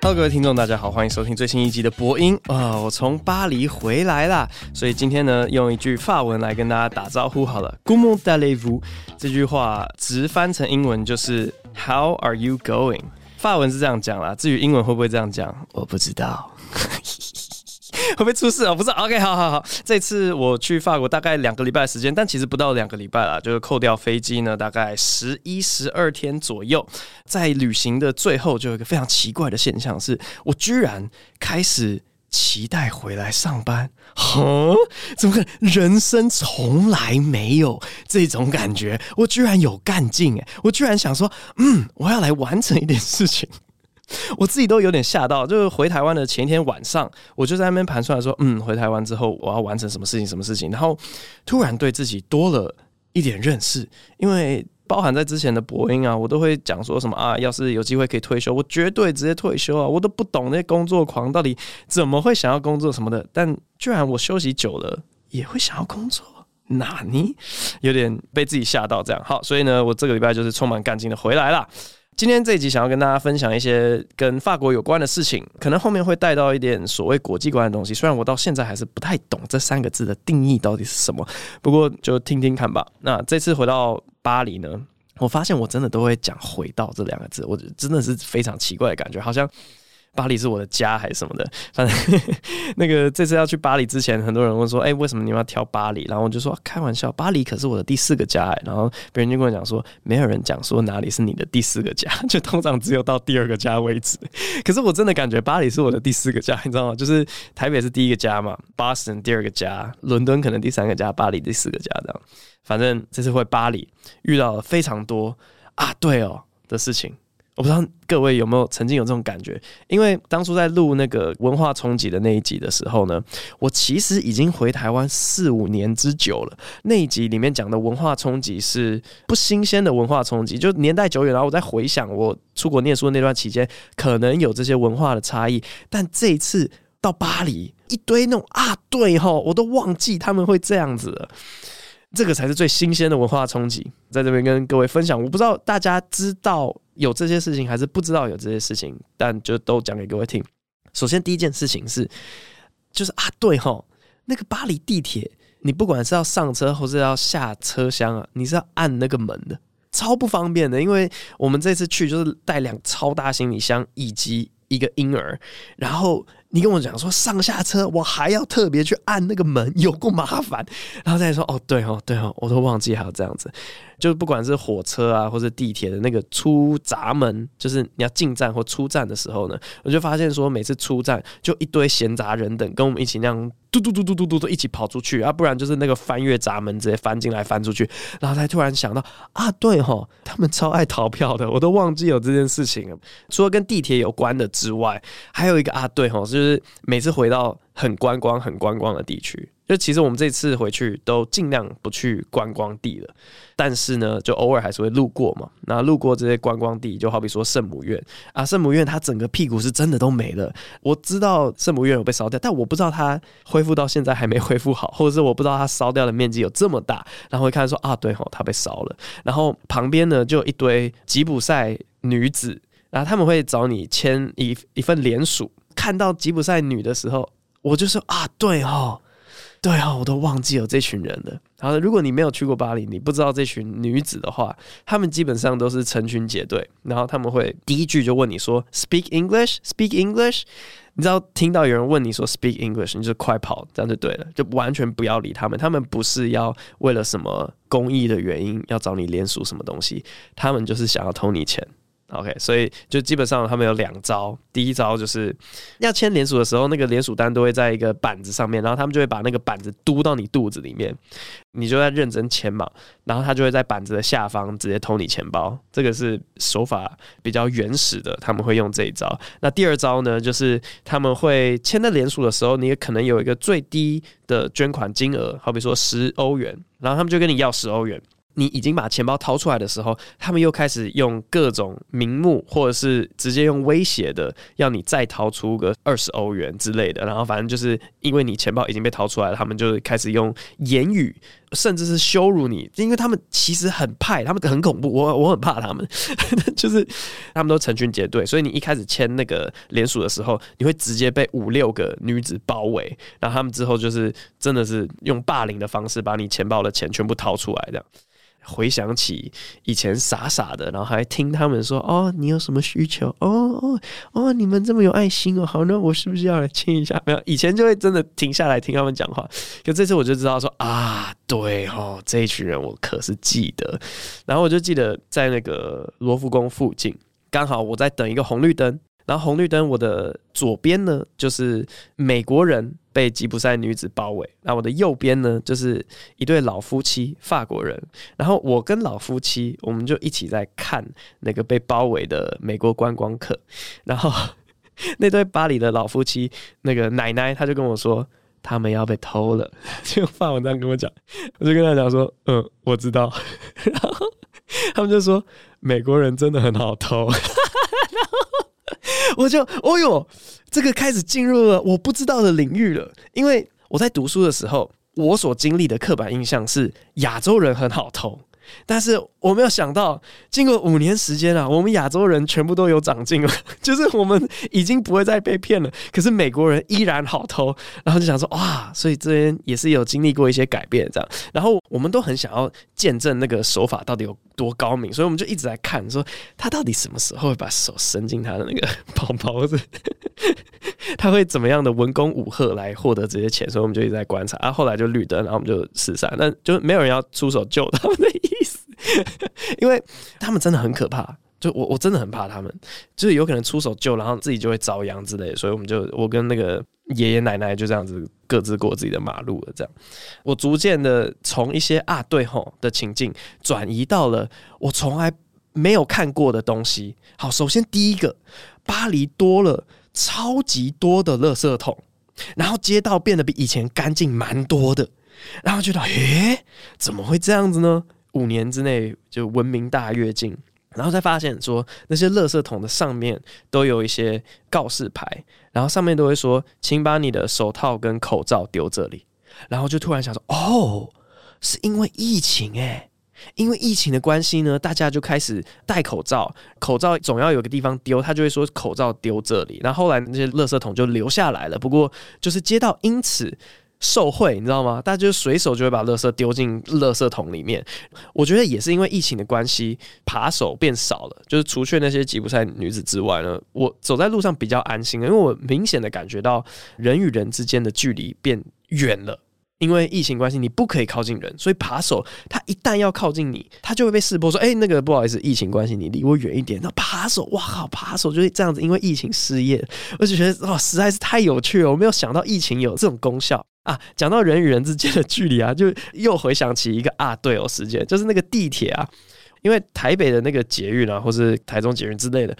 Hello，各位听众，大家好，欢迎收听最新一集的播音啊、我从巴黎回来啦，所以今天呢，用一句法文来跟大家打招呼好了。Good m o r n i n e v 这句话直翻成英文就是 How are you going？法文是这样讲啦，至于英文会不会这样讲，我不知道。会不会出事啊？不是，OK，好好好。这次我去法国大概两个礼拜的时间，但其实不到两个礼拜啦，就是扣掉飞机呢，大概十一、十二天左右。在旅行的最后，就有一个非常奇怪的现象，是我居然开始期待回来上班。哼，怎么可能？人生从来没有这种感觉，我居然有干劲哎！我居然想说，嗯，我要来完成一点事情。我自己都有点吓到，就是回台湾的前一天晚上，我就在那边盘算说，嗯，回台湾之后我要完成什么事情，什么事情，然后突然对自己多了一点认识，因为包含在之前的播音啊，我都会讲说什么啊，要是有机会可以退休，我绝对直接退休啊，我都不懂那些工作狂到底怎么会想要工作什么的，但居然我休息久了也会想要工作，哪尼有点被自己吓到这样。好，所以呢，我这个礼拜就是充满干劲的回来了。今天这一集想要跟大家分享一些跟法国有关的事情，可能后面会带到一点所谓国际观的东西。虽然我到现在还是不太懂这三个字的定义到底是什么，不过就听听看吧。那这次回到巴黎呢，我发现我真的都会讲“回到”这两个字，我真的是非常奇怪的感觉，好像。巴黎是我的家还是什么的？反正 那个这次要去巴黎之前，很多人问说：“哎、为什么你们要挑巴黎？”然后我就说：“开玩笑，巴黎可是我的第四个家。”然后别人就跟我讲说：“没有人讲说哪里是你的第四个家，就通常只有到第二个家为止。”可是我真的感觉巴黎是我的第四个家，你知道吗？就是台北是第一个家嘛，Boston 第二个家，伦敦可能第三个家，巴黎第四个家这样。反正这次回巴黎遇到了非常多啊，对哦的事情。我不知道各位有没有曾经有这种感觉，因为当初在录那个文化冲击的那一集的时候呢，我其实已经回台湾四五年之久了。那一集里面讲的文化冲击是不新鲜的文化冲击，就年代久远。然后我在回想我出国念书的那段期间，可能有这些文化的差异。但这一次到巴黎，一堆那种啊，对吼，我都忘记他们会这样子了。这个才是最新鲜的文化冲击，在这边跟各位分享。我不知道大家知道有这些事情，还是不知道有这些事情，但就都讲给各位听。首先，第一件事情是，就是啊，对齁，那个巴黎地铁，你不管是要上车或是要下车厢啊，你是要按那个门的，超不方便的。因为我们这次去就是带两超大行李箱以及一个婴儿，然后。你跟我讲说上下车，我还要特别去按那个门，有够麻烦。然后再说哦，对哦，对哦，我都忘记还有这样子。就不管是火车啊，或者地铁的那个出闸门，就是你要进站或出站的时候呢，我就发现说每次出站就一堆闲杂人等跟我们一起那样嘟嘟嘟嘟嘟嘟嘟一起跑出去啊，不然就是那个翻越闸门直接翻进来翻出去。然后才突然想到啊，对哦，他们超爱逃票的，我都忘记有这件事情了。除了跟地铁有关的之外，还有一个啊，对哦，就是每次回到很观光、很观光的地区。就其实我们这次回去都尽量不去观光地了，但是呢，就偶尔还是会路过嘛。那路过这些观光地，就好比说圣母院啊，圣母院它整个屁股是真的都没了。我知道圣母院有被烧掉，但我不知道它恢复到现在还没恢复好，或者是我不知道它烧掉的面积有这么大。然后会看说啊，对吼，它被烧了。然后旁边呢就一堆吉普赛女子，然后他们会找你签一一份联署。看到吉普赛女的时候，我就说啊，对吼。对啊，我都忘记有这群人了。然后，如果你没有去过巴黎，你不知道这群女子的话，她们基本上都是成群结队，然后他们会第一句就问你说：“Speak English, Speak English。”你知道听到有人问你说 “Speak English”，你就快跑，这样就对了，就完全不要理他们。他们不是要为了什么公益的原因要找你联署什么东西，他们就是想要偷你钱。OK，所以就基本上他们有两招。第一招就是要签联署的时候，那个联署单都会在一个板子上面，然后他们就会把那个板子嘟到你肚子里面，你就在认真签嘛。然后他就会在板子的下方直接偷你钱包。这个是手法比较原始的，他们会用这一招。那第二招呢，就是他们会签的联署的时候，你也可能有一个最低的捐款金额，好比说十欧元，然后他们就跟你要十欧元。你已经把钱包掏出来的时候，他们又开始用各种名目，或者是直接用威胁的，要你再掏出个二十欧元之类的。然后反正就是因为你钱包已经被掏出来了，他们就开始用言语，甚至是羞辱你，因为他们其实很派，他们很恐怖，我我很怕他们，就是他们都成群结队，所以你一开始签那个联署的时候，你会直接被五六个女子包围，然后他们之后就是真的是用霸凌的方式把你钱包的钱全部掏出来，这样。回想起以前傻傻的，然后还听他们说：“哦，你有什么需求？哦哦哦，你们这么有爱心哦，好，那我是不是要来亲一下？”没有，以前就会真的停下来听他们讲话。可这次我就知道说啊，对哦，这一群人我可是记得。然后我就记得在那个罗浮宫附近，刚好我在等一个红绿灯。然后红绿灯，我的左边呢就是美国人被吉普赛女子包围，那我的右边呢就是一对老夫妻，法国人。然后我跟老夫妻，我们就一起在看那个被包围的美国观光客。然后 那对巴黎的老夫妻，那个奶奶，她就跟我说，他们要被偷了，就用法文这样跟我讲。我就跟他讲说，嗯，我知道。然后他们就说，美国人真的很好偷。我就哦哟，这个开始进入了我不知道的领域了。因为我在读书的时候，我所经历的刻板印象是亚洲人很好偷。但是我没有想到，经过五年时间啊，我们亚洲人全部都有长进了，就是我们已经不会再被骗了。可是美国人依然好偷，然后就想说哇，所以这边也是有经历过一些改变这样。然后我们都很想要见证那个手法到底有多高明，所以我们就一直在看，说他到底什么时候会把手伸进他的那个 包包子，他会怎么样的文攻武赫来获得这些钱？所以我们就一直在观察。啊，后来就绿灯，然后我们就四散，但就没有人要出手救他们的意思。意思，因为他们真的很可怕，就我我真的很怕他们，就是有可能出手救，然后自己就会遭殃之类的，所以我们就我跟那个爷爷奶奶就这样子各自过自己的马路了。这样，我逐渐的从一些啊对吼的情境转移到了我从来没有看过的东西。好，首先第一个，巴黎多了超级多的垃圾桶，然后街道变得比以前干净蛮多的。然后觉得，诶，怎么会这样子呢？五年之内就文明大跃进，然后再发现说，那些垃圾桶的上面都有一些告示牌，然后上面都会说，请把你的手套跟口罩丢这里。然后就突然想说，哦，是因为疫情诶，因为疫情的关系呢，大家就开始戴口罩，口罩总要有个地方丢，他就会说口罩丢这里。然后后来那些垃圾桶就留下来了，不过就是街道因此。受贿，你知道吗？大家就随手就会把垃圾丢进垃圾桶里面。我觉得也是因为疫情的关系，扒手变少了。就是除却那些吉普赛女子之外呢，我走在路上比较安心，因为我明显的感觉到人与人之间的距离变远了。因为疫情关系，你不可以靠近人，所以扒手他一旦要靠近你，他就会被识破说：“哎，那个不好意思，疫情关系，你离我远一点。”那扒手，哇靠，扒手就是这样子，因为疫情失业，我就觉得哇，实在是太有趣了。我没有想到疫情有这种功效。啊，讲到人与人之间的距离啊，就又回想起一个啊，对哦，时间就是那个地铁啊，因为台北的那个捷运啊，或是台中捷运之类的，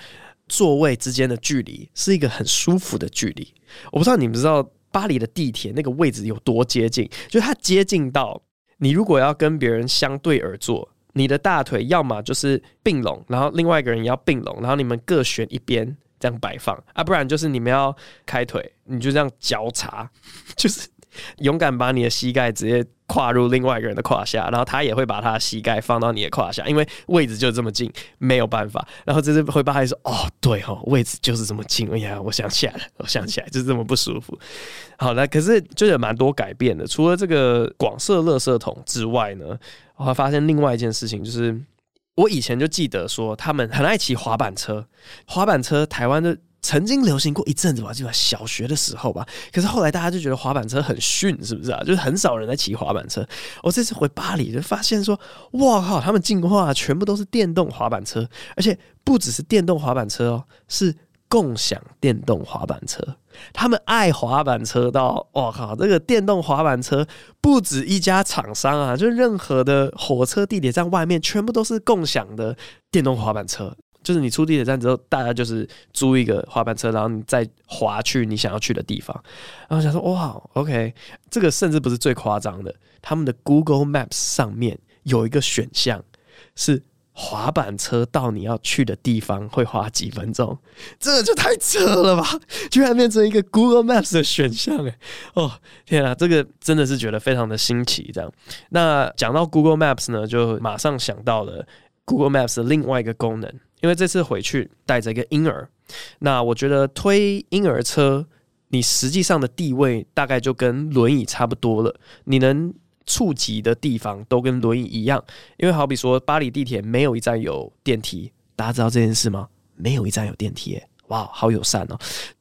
座位之间的距离是一个很舒服的距离。我不知道你们知道巴黎的地铁那个位置有多接近，就它接近到你如果要跟别人相对而坐，你的大腿要么就是并拢，然后另外一个人也要并拢，然后你们各选一边这样摆放啊，不然就是你们要开腿，你就这样交叉，就是。勇敢把你的膝盖直接跨入另外一个人的胯下，然后他也会把他的膝盖放到你的胯下，因为位置就这么近，没有办法。然后这是会把他说：“哦，对哦，位置就是这么近。”哎呀，我想起来了，我想起来就是这么不舒服。好了，可是就有蛮多改变的。除了这个广设垃圾桶之外呢，我还发现另外一件事情，就是我以前就记得说他们很爱骑滑板车，滑板车台湾的。曾经流行过一阵子吧，就在小学的时候吧。可是后来大家就觉得滑板车很逊，是不是啊？就是很少人在骑滑板车。我这次回巴黎就发现说，哇靠，他们进化全部都是电动滑板车，而且不只是电动滑板车哦，是共享电动滑板车。他们爱滑板车到，哇靠，这个电动滑板车不止一家厂商啊，就任何的火车、地铁站外面全部都是共享的电动滑板车。就是你出地铁站之后，大家就是租一个滑板车，然后你再滑去你想要去的地方。然后想说，哇，OK，这个甚至不是最夸张的，他们的 Google Maps 上面有一个选项是。滑板车到你要去的地方会花几分钟？这就太扯了吧！居然变成一个 Google Maps 的选项诶，哦天啊，这个真的是觉得非常的新奇。这样，那讲到 Google Maps 呢，就马上想到了 Google Maps 的另外一个功能。因为这次回去带着一个婴儿，那我觉得推婴儿车，你实际上的地位大概就跟轮椅差不多了。你能。触及的地方都跟轮椅一样，因为好比说巴黎地铁没有一站有电梯，大家知道这件事吗？没有一站有电梯，欸，哇，好友善哦。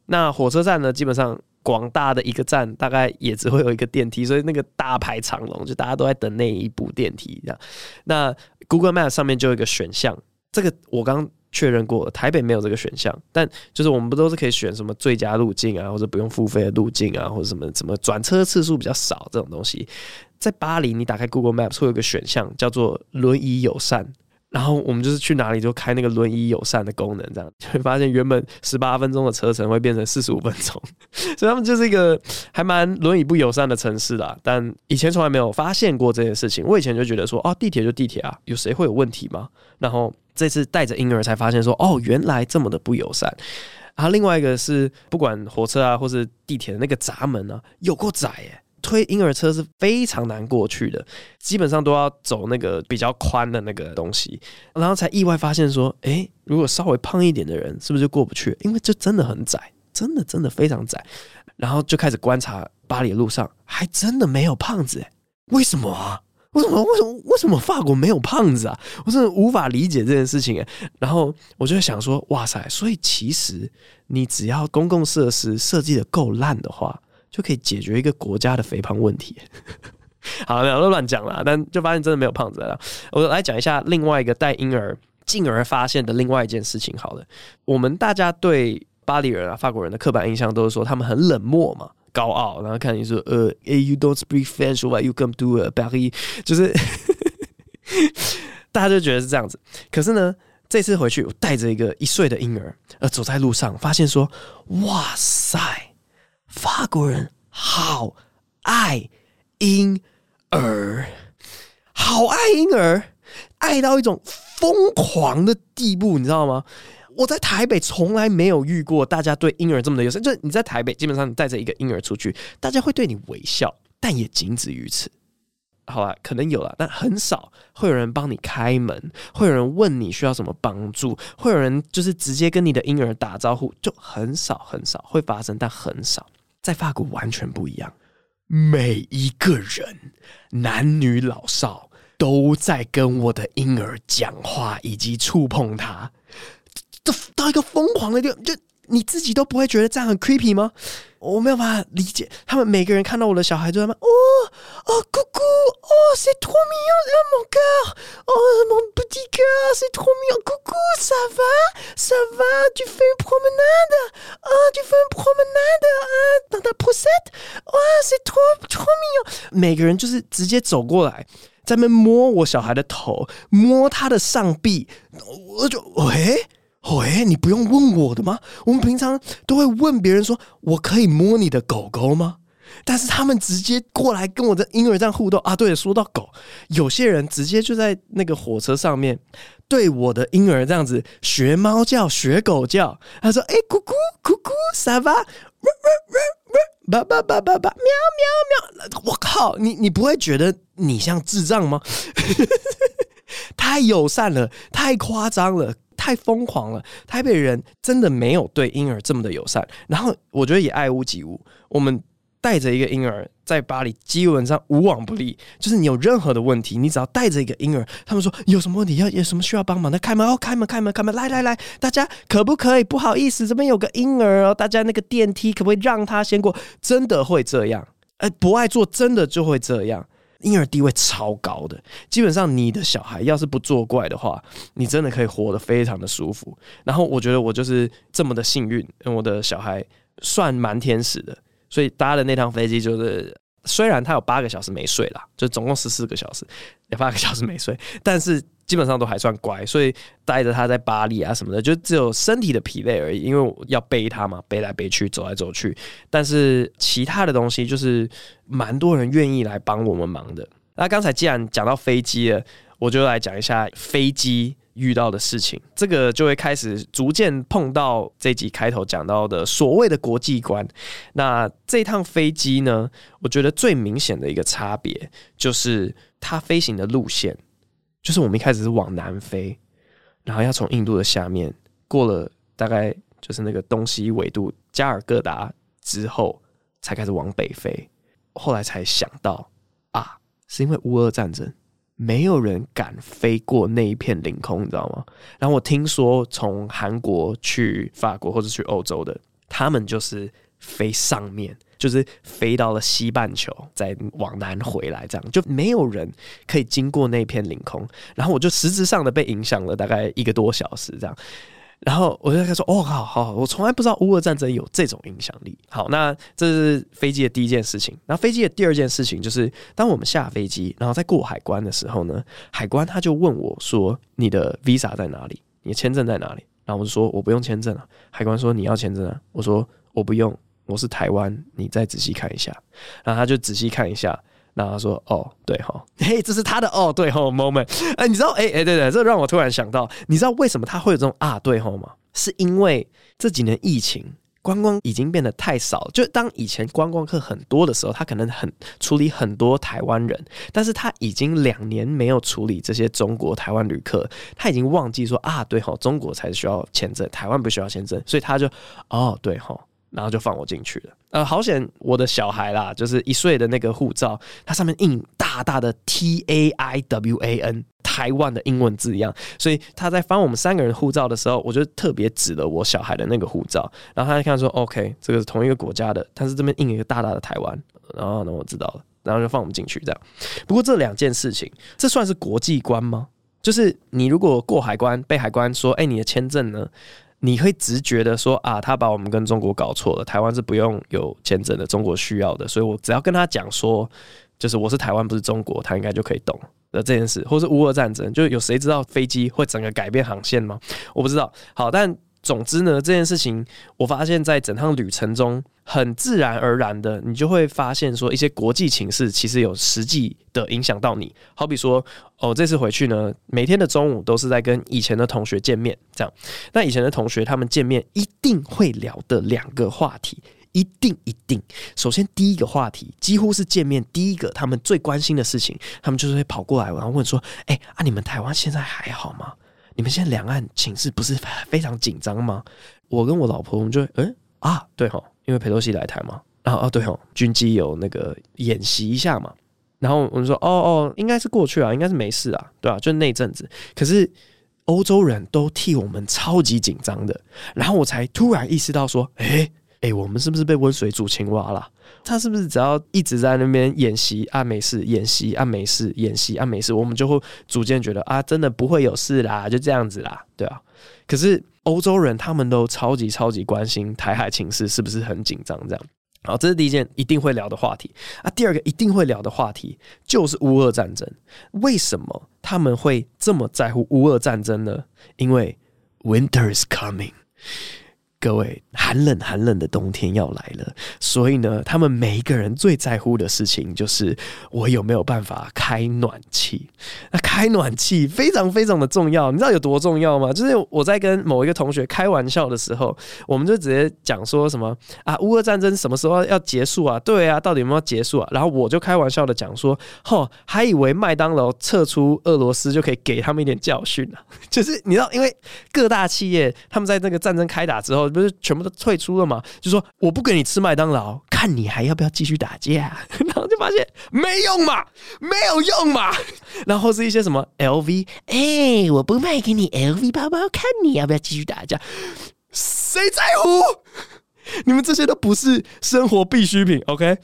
那火车站呢，基本上广大的一个站大概也只会有一个电梯，所以那个大排长龙，就大家都在等那一部电梯这样。那 Google Map 上面就有一个选项，这个我刚。确认过了，台北没有这个选项，但就是我们不都是可以选什么最佳路径啊，或者不用付费的路径啊，或者什么什么转车次数比较少这种东西，在巴黎你打开 Google Maps 会有个选项叫做轮椅友善，然后我们就是去哪里就开那个轮椅友善的功能，这样就会发现原本十八分钟的车程会变成四十五分钟，所以他们就是一个还蛮轮椅不友善的城市啦。但以前从来没有发现过这件事情，我以前就觉得说，哦，地铁就地铁啊，有谁会有问题吗？然后。这次带着婴儿才发现说，哦，原来这么的不友善。然后另外一个是，不管火车啊，或是地铁的那个闸门、啊，有够窄耶，推婴儿车是非常难过去的，基本上都要走那个比较宽的那个东西。然后才意外发现说，诶，如果稍微胖一点的人，是不是就过不去？因为这真的很窄，真的真的非常窄。然后就开始观察巴黎路上，还真的没有胖子，诶，为什么啊？为什么？为什么？为什么法国没有胖子啊？我真的无法理解这件事情。然后我就想说，哇塞！所以其实你只要公共设施设计得够烂的话，就可以解决一个国家的肥胖问题。好，没有都乱讲了，但就发现真的没有胖子了。我来讲一下另外一个带婴儿进而发现的另外一件事情。好了，我们大家对巴黎人啊、法国人的刻板印象都是说他们很冷漠嘛。高傲，然后看你说，呃，You don't speak French，why you come to Paris？就是 大家就觉得是这样子。可是呢，这次回去，我带着一个一岁的婴儿，呃，走在路上，发现说，哇塞，法国人好爱婴儿，好爱婴儿，爱到一种疯狂的地步，你知道吗？我在台北从来没有遇过大家对婴儿这么的友善，就是你在台北，基本上你带着一个婴儿出去，大家会对你微笑，但也仅止于此。好吧，可能有了，但很少会有人帮你开门，会有人问你需要什么帮助，会有人就是直接跟你的婴儿打招呼，就很少很少会发生，但很少。在法国完全不一样，每一个人，男女老少，都在跟我的婴儿讲话以及触碰他。到一个疯狂的地方，就你自己都不会觉得这样很 creepy 吗？我没有办法理解，他们每个人看到我的小孩都在骂哦哦，姑姑哦，c'est trop mignon，mon cœur，哦，mon petit cœur，c'est trop mignon，姑姑，ça va，ça va，tu fais une promenade，啊，tu fais une promenade，啊，dans ta poussette，哇，c'est trop trop mignon，每个人就是直接走过来，在那摸我小孩的头，摸他的上臂，我就喂。喂，你不用问我的吗？我们平常都会问别人说：“我可以摸你的狗狗吗？”但是他们直接过来跟我的婴儿这样互动啊！对，说到狗，有些人直接就在那个火车上面对我的婴儿这样子学猫叫、学狗叫。他说：“哎，咕咕咕咕，沙发，叭叭叭叭叭，喵喵喵！”我靠，你你不会觉得你像智障吗？太友善了，太夸张了。太疯狂了！台北人真的没有对婴儿这么的友善，然后我觉得也爱屋及乌。我们带着一个婴儿在巴黎，基本上无往不利。就是你有任何的问题，你只要带着一个婴儿，他们说有什么问题要有什么需要帮忙，的开门哦，开门开门开门，来来来，大家可不可以？不好意思，这边有个婴儿哦，大家那个电梯可不可以让他先过？真的会这样？哎，不爱做真的就会这样。婴儿地位超高的，基本上你的小孩要是不作怪的话，你真的可以活得非常的舒服。然后我觉得我就是这么的幸运，因为我的小孩算蛮天使的，所以搭的那趟飞机就是，虽然他有八个小时没睡啦，就总共十四个小时，有八个小时没睡，但是。基本上都还算乖，所以带着他在巴黎啊什么的，就只有身体的疲累而已。因为我要背他嘛，背来背去，走来走去。但是其他的东西就是蛮多人愿意来帮我们忙的。那刚才既然讲到飞机了，我就来讲一下飞机遇到的事情。这个就会开始逐渐碰到这集开头讲到的所谓的国际观。那这趟飞机呢，我觉得最明显的一个差别就是它飞行的路线，就是我们一开始是往南飞，然后要从印度的下面过了大概就是那个东西纬度加尔各答之后，才开始往北飞。后来才想到啊。是因为乌俄战争，没有人敢飞过那一片领空，你知道吗？然后我听说从韩国去法国或者去欧洲的，他们就是飞上面，就是飞到了西半球，再往南回来，这样就没有人可以经过那片领空。然后我就实质上的被影响了大概一个多小时，这样。然后我就在说：“哦，好好，我从来不知道乌俄战争有这种影响力。”好，那这是飞机的第一件事情。然后飞机的第二件事情就是，当我们下飞机，然后在过海关的时候呢，海关他就问我说：“你的 visa 在哪里？你的签证在哪里？”然后我就说：“我不用签证啊。”海关说：“你要签证啊？”我说：“我不用，我是台湾，你再仔细看一下。”然后他就仔细看一下。然后他说：“哦，对哈，嘿，这是他的哦，对哈 moment。哎，你知道，哎哎，对对，这让我突然想到，你知道为什么他会有这种啊，对哈吗？是因为这几年疫情观光已经变得太少。就当以前观光客很多的时候，他可能很处理很多台湾人，但是他已经两年没有处理这些中国台湾旅客，他已经忘记说啊，对哈，中国才需要签证，台湾不需要签证，所以他就哦，对哈。”然后就放我进去了。呃，好险，我的小孩啦，就是一岁的那个护照，它上面印大大的 T A I W A N 台湾的英文字样，所以他在翻我们三个人护照的时候，我就特别指了我小孩的那个护照，然后他就看说，OK，这个是同一个国家的，但是这边印一个大大的台湾，然后呢，我知道了，然后就放我们进去这样。不过这两件事情，这算是国际观吗？就是你如果过海关被海关说，哎，你的签证呢？你会直觉的说啊，他把我们跟中国搞错了，台湾是不用有签证的，中国需要的，所以我只要跟他讲说，就是我是台湾，不是中国，他应该就可以懂的这件事，或是乌俄战争，就有谁知道飞机会整个改变航线吗？我不知道。好，但。总之呢，这件事情我发现，在整趟旅程中，很自然而然的，你就会发现说，一些国际情势其实有实际的影响到你。好比说，哦，这次回去呢，每天的中午都是在跟以前的同学见面，这样。那以前的同学他们见面一定会聊的两个话题，一定一定。首先第一个话题，几乎是见面第一个他们最关心的事情，他们就是会跑过来，然后问说：“哎啊，你们台湾现在还好吗？”你们现在两岸情势不是非常紧张吗？我跟我老婆，我们就嗯、啊，对吼，因为裴洛西来台嘛，然后啊对哦，军机有那个演习一下嘛，然后我们说哦哦，应该是过去啊，应该是没事啊，对吧、啊？就那阵子，可是欧洲人都替我们超级紧张的，然后我才突然意识到说，哎、欸。哎、我们是不是被温水煮青蛙了？他是不是只要一直在那边演习啊，没事，演习啊，没事，演习啊，没事，我们就会逐渐觉得啊，真的不会有事啦，就这样子啦，对啊。可是欧洲人他们都超级超级关心台海情势是不是很紧张，这样。好，这是第一件一定会聊的话题啊。第二个一定会聊的话题就是乌俄战争。为什么他们会这么在乎乌俄战争呢？因为 Winter is coming。各位，寒冷寒冷的冬天要来了，所以呢，他们每一个人最在乎的事情就是我有没有办法开暖气。那开暖气非常非常的重要，你知道有多重要吗？就是我在跟某一个同学开玩笑的时候，我们就直接讲说什么啊，乌俄战争什么时候要结束啊？对啊，到底有没有结束啊？然后我就开玩笑的讲说，吼，还以为麦当劳撤出俄罗斯就可以给他们一点教训呢、就是你知道，因为各大企业他们在那个战争开打之后。不是全部都退出了吗？就说我不给你吃麦当劳，看你还要不要继续打架。然后就发现没用嘛，没有用嘛。然后是一些什么 LV，哎、我不卖给你 LV 包包，看你要不要继续打架。谁在乎？你们这些都不是生活必需品，OK？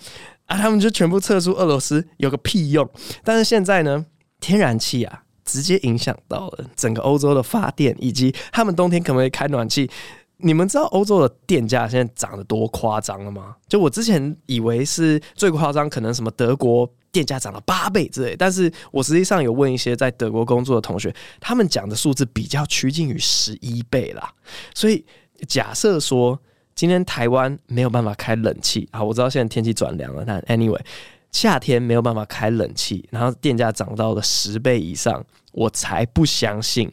啊，他们就全部撤出俄罗斯，有个屁用。但是现在呢，天然气啊，直接影响到了整个欧洲的发电，以及他们冬天可不可以开暖气。你们知道欧洲的电价现在涨得多夸张了吗？就我之前以为是最夸张，可能什么德国电价涨了八倍之类，但是我实际上有问一些在德国工作的同学，他们讲的数字比较趋近于十一倍啦。所以假设说今天台湾没有办法开冷气啊，我知道现在天气转凉了，但 anyway，夏天没有办法开冷气，然后电价涨到了十倍以上，我才不相信。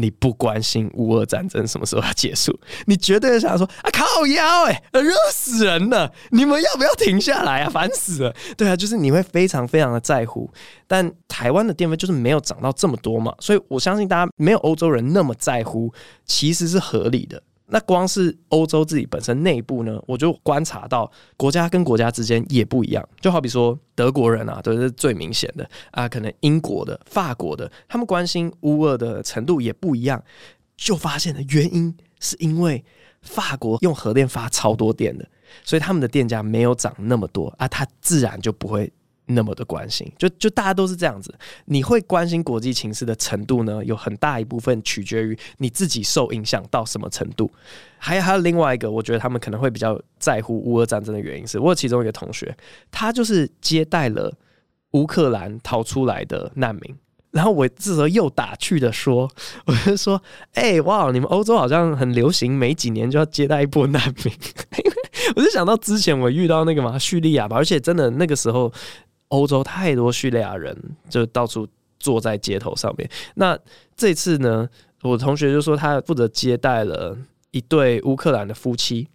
你不关心乌俄战争什么时候要结束，你绝对想说啊，靠腰哎、热死人了！你们要不要停下来啊？烦死了！对啊，就是你会非常非常的在乎，但台湾的电费就是没有涨到这么多嘛，所以我相信大家没有欧洲人那么在乎，其实是合理的。那光是欧洲自己本身内部呢，我就观察到国家跟国家之间也不一样。就好比说德国人啊，都是最明显的啊，可能英国的、法国的，他们关心乌俄的程度也不一样。就发现的原因是因为法国用核电发超多电的，所以他们的电价没有涨那么多啊，它自然就不会。那么的关心，就就大家都是这样子。你会关心国际情势的程度呢，有很大一部分取决于你自己受影响到什么程度。还有还有另外一个，我觉得他们可能会比较在乎乌俄战争的原因是，我有其中一个同学，他就是接待了乌克兰逃出来的难民。然后我这时候又打趣的说，我就说，哎、哇，你们欧洲好像很流行，每几年就要接待一波难民。我就想到之前我遇到那个嘛，叙利亚吧，而且真的那个时候。欧洲太多叙利亚人，就到处坐在街头上面。那这次呢，我同学就说他负责接待了一对乌克兰的夫妻。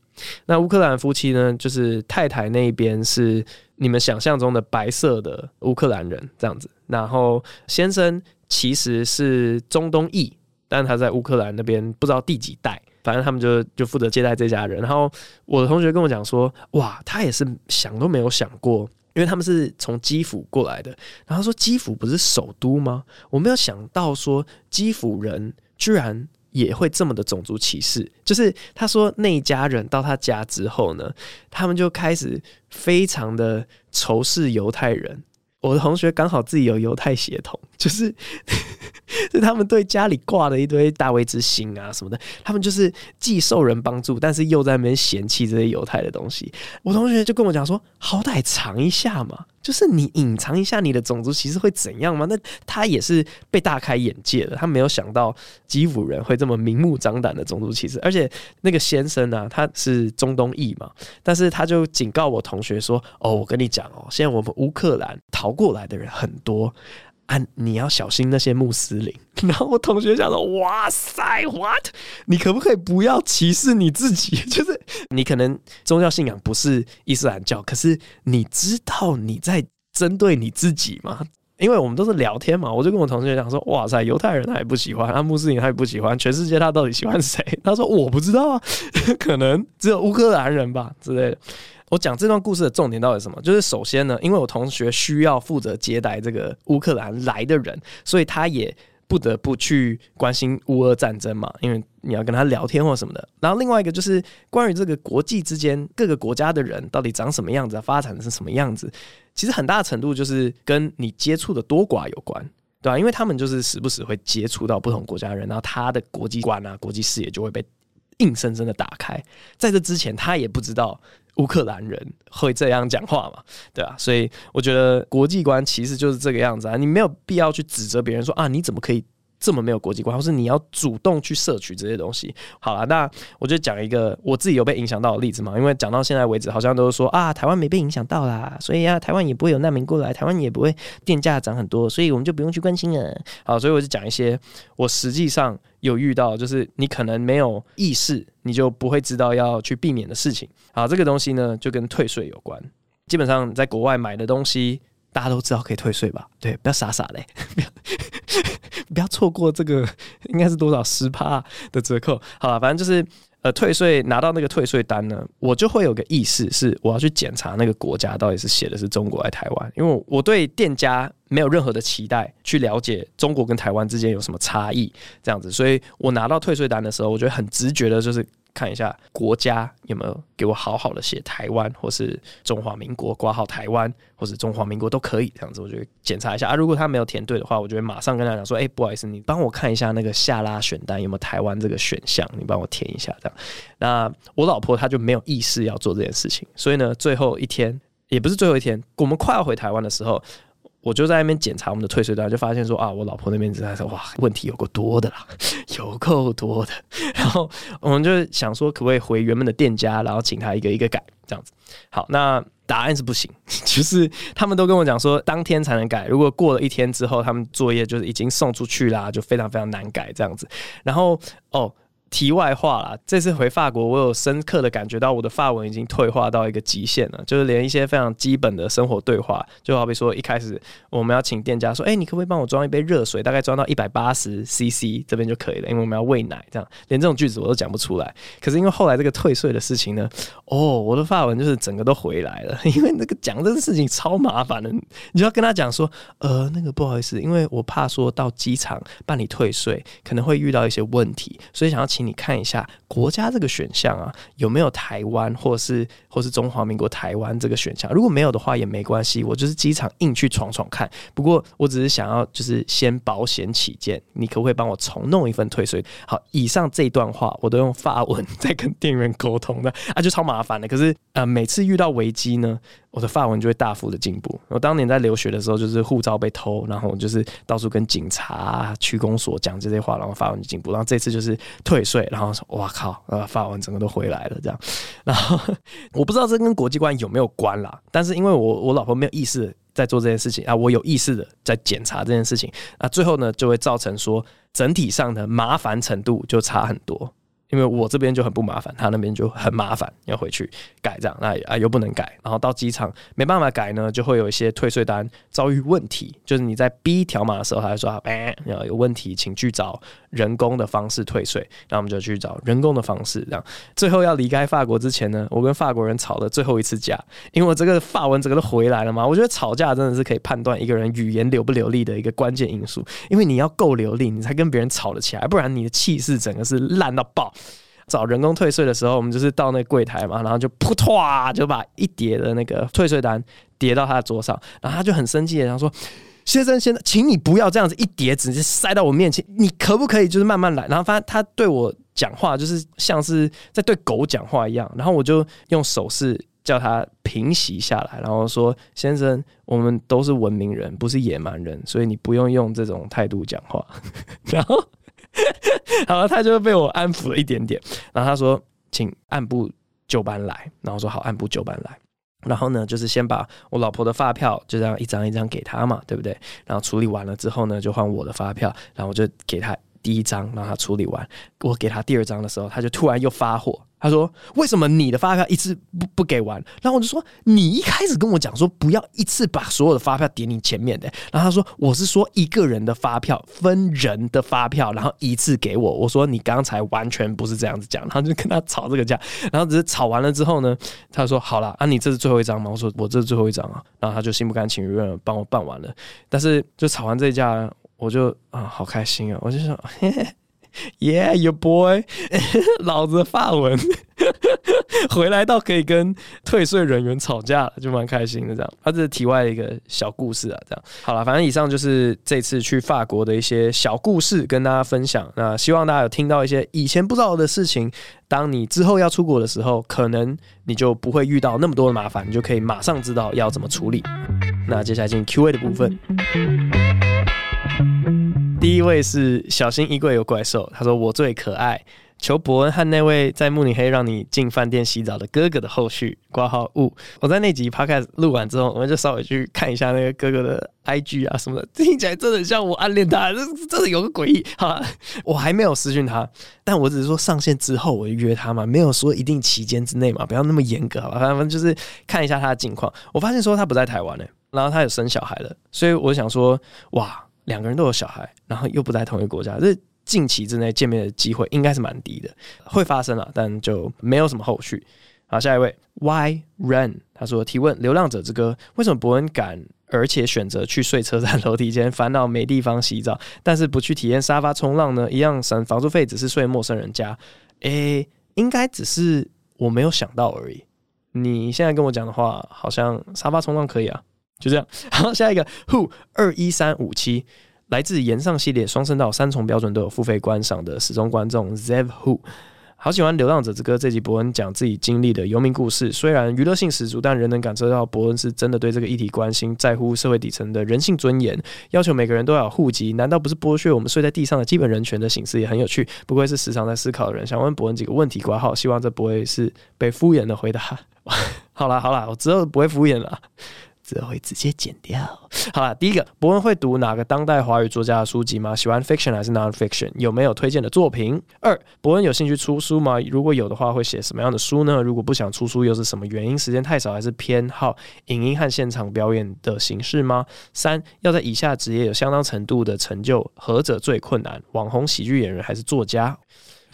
那乌克兰夫妻呢，就是太太那边是你们想象中的白色的乌克兰人这样子，然后先生其实是中东裔，但他在乌克兰那边不知道第几代，反正他们就就负责接待这家人。然后我的同学跟我讲说，哇，他也是想都没有想过。因为他们是从基辅过来的，然后说基辅不是首都吗？我没有想到说基辅人居然也会这么的种族歧视。就是他说那一家人到他家之后呢，他们就开始非常的仇视犹太人。我的同学刚好自己有犹太血统，就是。是他们对家里挂了一堆大卫之星啊什么的，他们就是既受人帮助，但是又在那边嫌弃这些犹太的东西。我同学就跟我讲说，好歹尝一下嘛。就是你隐藏一下你的种族歧视会怎样吗？那他也是被大开眼界的，他没有想到基辅人会这么明目张胆的种族歧视。而且那个先生呢、他是中东裔嘛，但是他就警告我同学说：“哦，我跟你讲哦，现在我们乌克兰逃过来的人很多。”啊！你要小心那些穆斯林。然后我同学讲说：“哇塞，what？你可不可以不要歧视你自己？就是你可能宗教信仰不是伊斯兰教，可是你知道你在针对你自己吗？因为我们都是聊天嘛，我就跟我同学讲说：哇塞，犹太人他也不喜欢，啊，穆斯林他也不喜欢，全世界他到底喜欢谁？他说我不知道啊，可能只有乌克兰人吧之类的。”我讲这段故事的重点到底是什么？就是首先呢，因为我同学需要负责接待这个乌克兰来的人，所以他也不得不去关心乌俄战争嘛，因为你要跟他聊天或什么的。然后另外一个就是关于这个国际之间各个国家的人到底长什么样子，发展成什么样子，其实很大程度就是跟你接触的多寡有关，对吧？因为他们就是时不时会接触到不同国家的人，然后他的国际观啊、国际视野就会被硬生生的打开。在这之前，他也不知道。乌克兰人会这样讲话嘛？对啊，所以我觉得国际观其实就是这个样子啊。你没有必要去指责别人说啊，你怎么可以这么没有国际观，或是你要主动去摄取这些东西。好了，那我就讲一个我自己有被影响到的例子嘛。因为讲到现在为止，好像都是说啊，台湾没被影响到啦，所以啊，台湾也不会有难民过来，台湾也不会电价涨很多，所以我们就不用去关心了。好，所以我就讲一些我实际上有遇到，就是你可能没有意识。你就不会知道要去避免的事情。好，这个东西呢，就跟退税有关。基本上在国外买的东西，大家都知道可以退税吧？对，不要傻傻嘞，不要错过这个，应该是多少十趴的折扣。好了，反正就是呃，退税拿到那个退税单呢，我就会有个意识是，我要去检查那个国家到底是写的是中国还是台湾，因为我对店家没有任何的期待，去了解中国跟台湾之间有什么差异，这样子，所以我拿到退税单的时候，我觉得很直觉的就是看一下国家有没有给我好好的写台湾，或是中华民国挂号台湾，或是中华民国都可以这样子，我就检查一下啊。如果他没有填对的话，我就会马上跟他讲说，哎，不好意思，你帮我看一下那个下拉选单有没有台湾这个选项，你帮我填一下这样。那我老婆她就没有意识要做这件事情，所以呢，最后一天也不是最后一天，我们快要回台湾的时候。我就在那边检查我们的退税单，就发现说啊，我老婆那边只在说哇，问题有够多的啦，有够多的。然后我们就想说，可不可以回原本的店家，然后请他一个一个改这样子。好，那答案是不行，就是他们都跟我讲说当天才能改，如果过了一天之后，他们作业就是已经送出去啦，就非常非常难改这样子。然后哦。题外话啦，这次回法国，我有深刻的感觉到我的法文已经退化到一个极限了，就是连一些非常基本的生活对话，就好比说一开始我们要请店家说，哎、你可不可以帮我装一杯热水，大概装到一百八十 CC 这边就可以了，因为我们要喂奶，这样连这种句子我都讲不出来。可是因为后来这个退税的事情呢，哦，我的法文就是整个都回来了，因为那个讲这个事情超麻烦的，你就要跟他讲说，呃，那个不好意思，因为我怕说到机场办理退税可能会遇到一些问题，所以想要请。你看一下国家这个选项啊，有没有台湾或是或是中华民国台湾这个选项？如果没有的话也没关系，我就是机场硬去闯闯看。不过我只是想要就是先保险起见，你可不可以帮我重弄一份退税？好，以上这段话我都用法文在跟店员沟通的啊，就超麻烦的。可是呃，每次遇到危机呢，我的法文就会大幅的进步。我当年在留学的时候，就是护照被偷，然后就是到处跟警察、区公所讲这些话，然后法文就进步。然后这次就是退税，然后说哇靠，好呃，发完整个都回来了这样。然后我不知道这跟国际观有没有关啦，但是因为我我老婆没有意识在做这件事情啊，我有意识的在检查这件事情，那最后呢就会造成说整体上的麻烦程度就差很多。因为我这边就很不麻烦，他那边就很麻烦，要回去改这样，那啊又不能改，然后到机场没办法改呢，就会有一些退税单遭遇问题，就是你在 B 条码的时候，他就说哎，有问题，请去找人工的方式退税，那我们就去找人工的方式，这样最后要离开法国之前呢，我跟法国人吵了最后一次架，因为我这个法文整个都回来了嘛，我觉得吵架真的是可以判断一个人语言流不流利的一个关键因素，因为你要够流利，你才跟别人吵得起来，不然你的气势整个是烂到爆。找人工退税的时候，我们就是到那柜台嘛，然后就扑唰就把一叠的那个退税单叠到他的桌上，然后他就很生气，然后说：“先生，先生，请你不要这样子一叠直接塞到我面前，你可不可以就是慢慢来？”然后发现他对我讲话就是像是在对狗讲话一样，然后我就用手势叫他平息下来，然后说：“先生，我们都是文明人，不是野蛮人，所以你不用用这种态度讲话。”然后。好了，他就被我安抚了一点点，然后他说：“请按部就班来。”然后说：“好，按部就班来。”然后呢，就是先把我老婆的发票就这样一张一张给他嘛，对不对？然后处理完了之后呢，就换我的发票，然后我就给他第一张，让他处理完。我给他第二张的时候，他就突然又发火。他说：“为什么你的发票一次不不给完？”然后我就说：“你一开始跟我讲说不要一次把所有的发票点你前面的。”然后他说：“我是说一个人的发票，分人的发票，然后一次给我。”我说：“你刚才完全不是这样子讲。”然后就跟他吵这个架，然后只是吵完了之后呢，他说：“好了，啊，你这是最后一张吗？”我说：“我这是最后一张啊。”然后他就心不甘情不愿帮我办完了。但是就吵完这一架，我就啊，好开心啊！我就说。嘿嘿 Yeah, your boy，老子的法文 回来到可以跟退税人员吵架了，就蛮开心的。这样，他这是题外的一个小故事啊。这样，好了，反正以上就是这次去法国的一些小故事，跟大家分享。那希望大家有听到一些以前不知道的事情，当你之后要出国的时候，可能你就不会遇到那么多的麻烦，你就可以马上知道要怎么处理。那接下来进 Q&A 的部分。第一位是小心衣柜有怪兽，他说我最可爱，求伯恩和那位在慕尼黑让你进饭店洗澡的哥哥的后续挂号物。我在那集 podcast 录完之后，我们就稍微去看一下那个哥哥的 IG 啊什么的，听起来真的像我暗恋他，这真的有个诡异。好，我还没有私讯他，但我只是说上线之后我就约他嘛，没有说一定期间之内嘛，不要那么严格好吧？反正就是看一下他的近况。我发现说他不在台湾呢、然后他有生小孩了，所以我想说哇。两个人都有小孩，然后又不在同一个国家，这近期之内见面的机会应该是蛮低的，会发生了，但就没有什么后续。好，下一位 Y Run，他说提问：《流浪者之歌》为什么伯恩敢，而且选择去睡车站楼梯间，烦恼没地方洗澡，但是不去体验沙发冲浪呢？一样省房租费，只是睡陌生人家。诶，应该只是我没有想到而已。你现在跟我讲的话，好像沙发冲浪可以啊。就这样，好，下一个 Who 二一三五七，来自炎上系列双声道三重标准都有付费观赏的死忠观众 Zev Who，好喜欢《流浪者之歌》这集伯恩讲自己经历的游民故事，虽然娱乐性十足，但仍能感受到伯恩是真的对这个议题关心，在乎社会底层的人性尊严，要求每个人都要有户籍，难道不是剥削我们睡在地上的基本人权的形式？也很有趣，不愧是时常在思考的人。想问伯恩几个问题，括号，希望这不会是被敷衍的回答。好啦好啦，我之后不会敷衍了。则会直接剪掉。好了，第一个，博恩会读哪个当代华语作家的书籍吗？喜欢 fiction 还是 non-fiction？有没有推荐的作品？二，博恩有兴趣出书吗？如果有的话，会写什么样的书呢？如果不想出书，又是什么原因？时间太少，还是偏好影音和现场表演的形式吗？三，要在以下职业有相当程度的成就，何者最困难？网红、喜剧演员还是作家？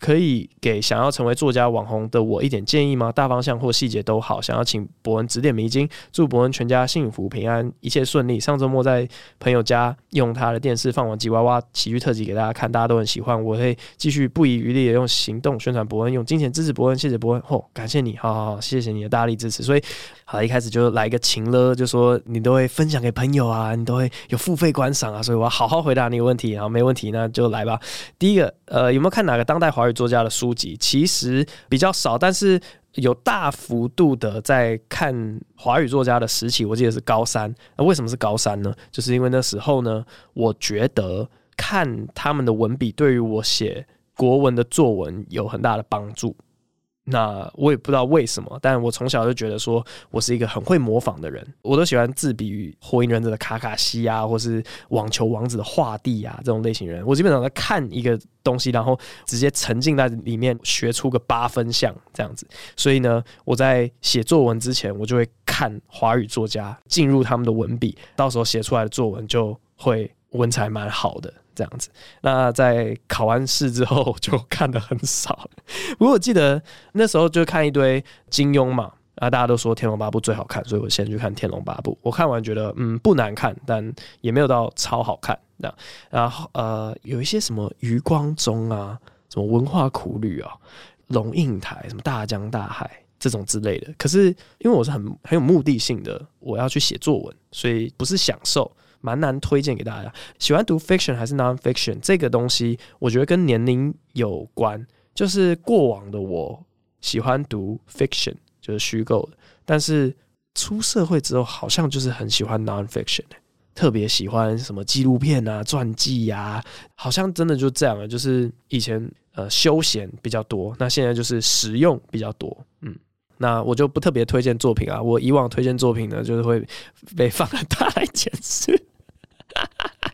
可以给想要成为作家、网红的我一点建议吗？大方向或细节都好，想要请博恩指点迷津。祝博恩全家幸福平安，一切顺利。上周末在朋友家用他的电视放完吉娃娃喜剧特辑给大家看，大家都很喜欢。我会继续不遗余力的用行动宣传博恩，用金钱支持博恩。谢谢博恩，哦，感谢你，好好好，谢谢你的大力支持。所以，好，一开始就来一个情勒，就说你都会分享给朋友啊，你都会有付费观赏啊，所以我要好好回答你的问题。好，没问题，那就来吧。第一个，呃，有没有看哪个当代华语作家的书籍？其实比较少，但是有大幅度的在看华语作家的时期。我记得是高三。那为什么是高三呢？就是因为那时候呢，我觉得看他们的文笔对于我写国文的作文有很大的帮助。那我也不知道为什么，但我从小就觉得说我是一个很会模仿的人，我都喜欢自比于《火影忍者》的卡卡西啊，或是网球王子的画地啊这种类型人。我基本上在看一个东西，然后直接沉浸在里面，学出个八分像这样子。所以呢，我在写作文之前，我就会看华语作家，进入他们的文笔，到时候写出来的作文就会文采蛮好的。这样子，那在考完试之后就看的很少。不过我记得那时候就看一堆金庸嘛，啊，大家都说《天龙八部》最好看，所以我先去看《天龙八部》。我看完觉得，嗯，不难看，但也没有到超好看。这样，然后呃，有一些什么余光中啊，什么文化苦旅啊，龙应台，什么大江大海这种之类的。可是因为我是很很有目的性的，我要去写作文，所以不是享受。蛮难推荐给大家。喜欢读 fiction 还是 non-fiction 这个东西，我觉得跟年龄有关。就是过往的我喜欢读 fiction，就是虚构的，但是出社会之后，好像就是很喜欢 non-fiction，特别喜欢什么纪录片啊、传记呀，好像真的就这样了。就是以前呃休闲比较多，那现在就是实用比较多。嗯。那我就不特别推荐作品啊，我以往推荐作品呢，就是会被放大来检视。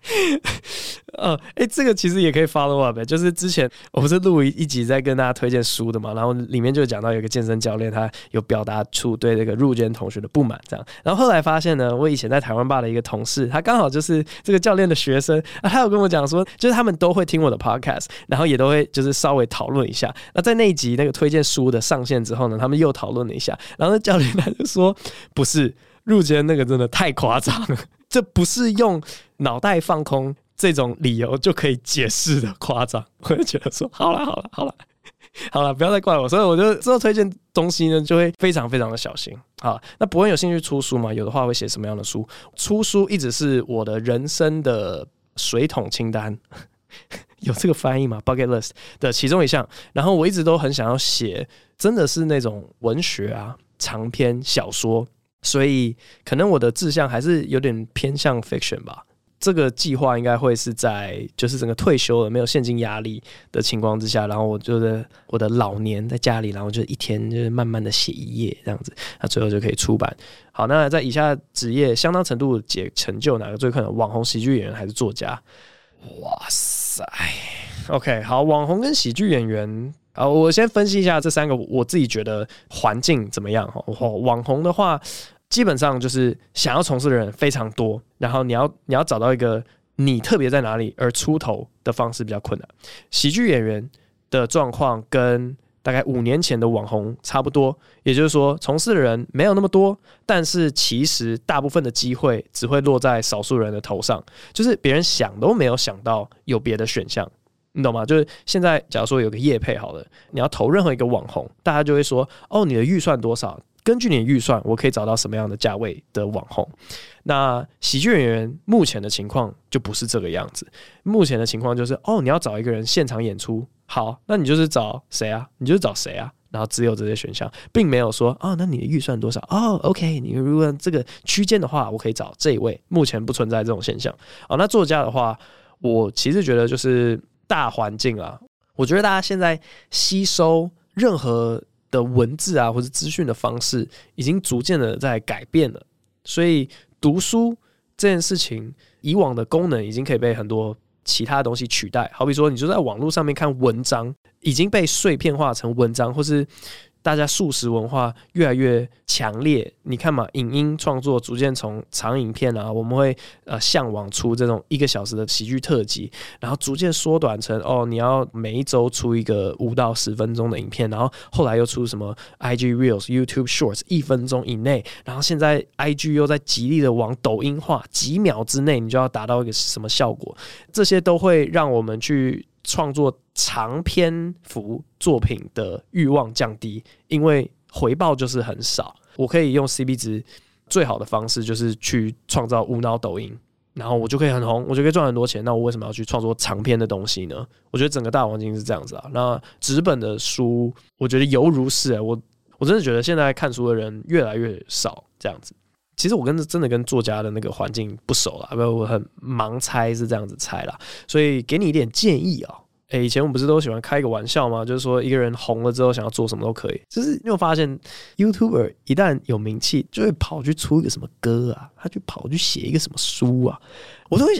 呃，哎、这个其实也可以 follow up，就是之前我不是录一集在跟大家推荐书的嘛，然后里面就讲到有个健身教练，他有表达出对这个入间同学的不满，这样，然后后来发现呢，我以前在台湾吧的一个同事，他刚好就是这个教练的学生，啊，他有跟我讲说，就是他们都会听我的 podcast，然后也都会就是稍微讨论一下。那在那一集那个推荐书的上线之后呢，他们又讨论了一下，然后那教练他就说，不是入间那个真的太夸张了。这不是用脑袋放空这种理由就可以解释的夸张，我就觉得说好了好了好了好了，不要再怪我。所以我就之后推荐东西呢，就会非常非常的小心。好，那博恩有兴趣出书吗？有的话会写什么样的书？出书一直是我的人生的水桶清单，有这个翻译吗？Bucket list 的其中一项。然后我一直都很想要写，真的是那种文学啊，长篇小说。所以可能我的志向还是有点偏向 fiction 吧。这个计划应该会是在就是整个退休了没有现金压力的情况之下，然后我就在我的老年在家里，然后就一天就是慢慢的写一页这样子，那最后就可以出版。好，那在以下职业相当程度解成就哪个最困难？网红、喜剧演员还是作家？哇塞！OK，好，网红跟喜剧演员。啊，我先分析一下这三个，我自己觉得环境怎么样哈。网红的话，基本上就是想要从事的人非常多，然后你要你要找到一个你特别在哪里而出头的方式比较困难。喜剧演员的状况跟大概五年前的网红差不多，也就是说，从事的人没有那么多，但是其实大部分的机会只会落在少数人的头上，就是别人想都没有想到有别的选项。你懂吗？就是现在，假如说有个业配好了，你要投任何一个网红，大家就会说：“哦，你的预算多少？根据你的预算，我可以找到什么样的价位的网红。”那喜剧演员目前的情况就不是这个样子。目前的情况就是：哦，你要找一个人现场演出，好，那你就是找谁啊？你就是找谁啊？然后只有这些选项，并没有说：哦，那你的预算多少？哦，OK，你如果这个区间的话，我可以找这一位。目前不存在这种现象。哦，那作家的话，我其实觉得就是。大环境啊，我觉得大家现在吸收任何的文字啊，或者资讯的方式，已经逐渐的在改变了。所以读书这件事情，以往的功能已经可以被很多其他东西取代。好比说，你就在网络上面看文章，已经被碎片化成文章，或是。大家素食文化越来越强烈，你看嘛，影音创作逐渐从长影片啊，我们会呃向往出这种一个小时的喜剧特辑，然后逐渐缩短成哦，你要每一周出一个五到十分钟的影片，然后后来又出什么 IG Reels、YouTube Shorts 一分钟以内，然后现在 IG 又在极力的往抖音化，几秒之内你就要达到一个什么效果，这些都会让我们去。创作长篇幅作品的欲望降低，因为回报就是很少。我可以用 CP 值最好的方式，就是去创造无脑抖音，然后我就可以很红，我就可以赚很多钱。那我为什么要去创作长篇的东西呢？我觉得整个大环境是这样子啊。那纸本的书，我觉得犹如是、欸、我我真的觉得现在看书的人越来越少，这样子。其实我跟真的跟作家的那个环境不熟啦，不，我很盲猜是这样子猜啦，所以给你一点建议啊。诶，以前我们不是都喜欢开一个玩笑吗？就是说一个人红了之后，想要做什么都可以。就是你有发现，YouTuber 一旦有名气，就会跑去出一个什么歌啊，他就跑去写一个什么书啊。我都会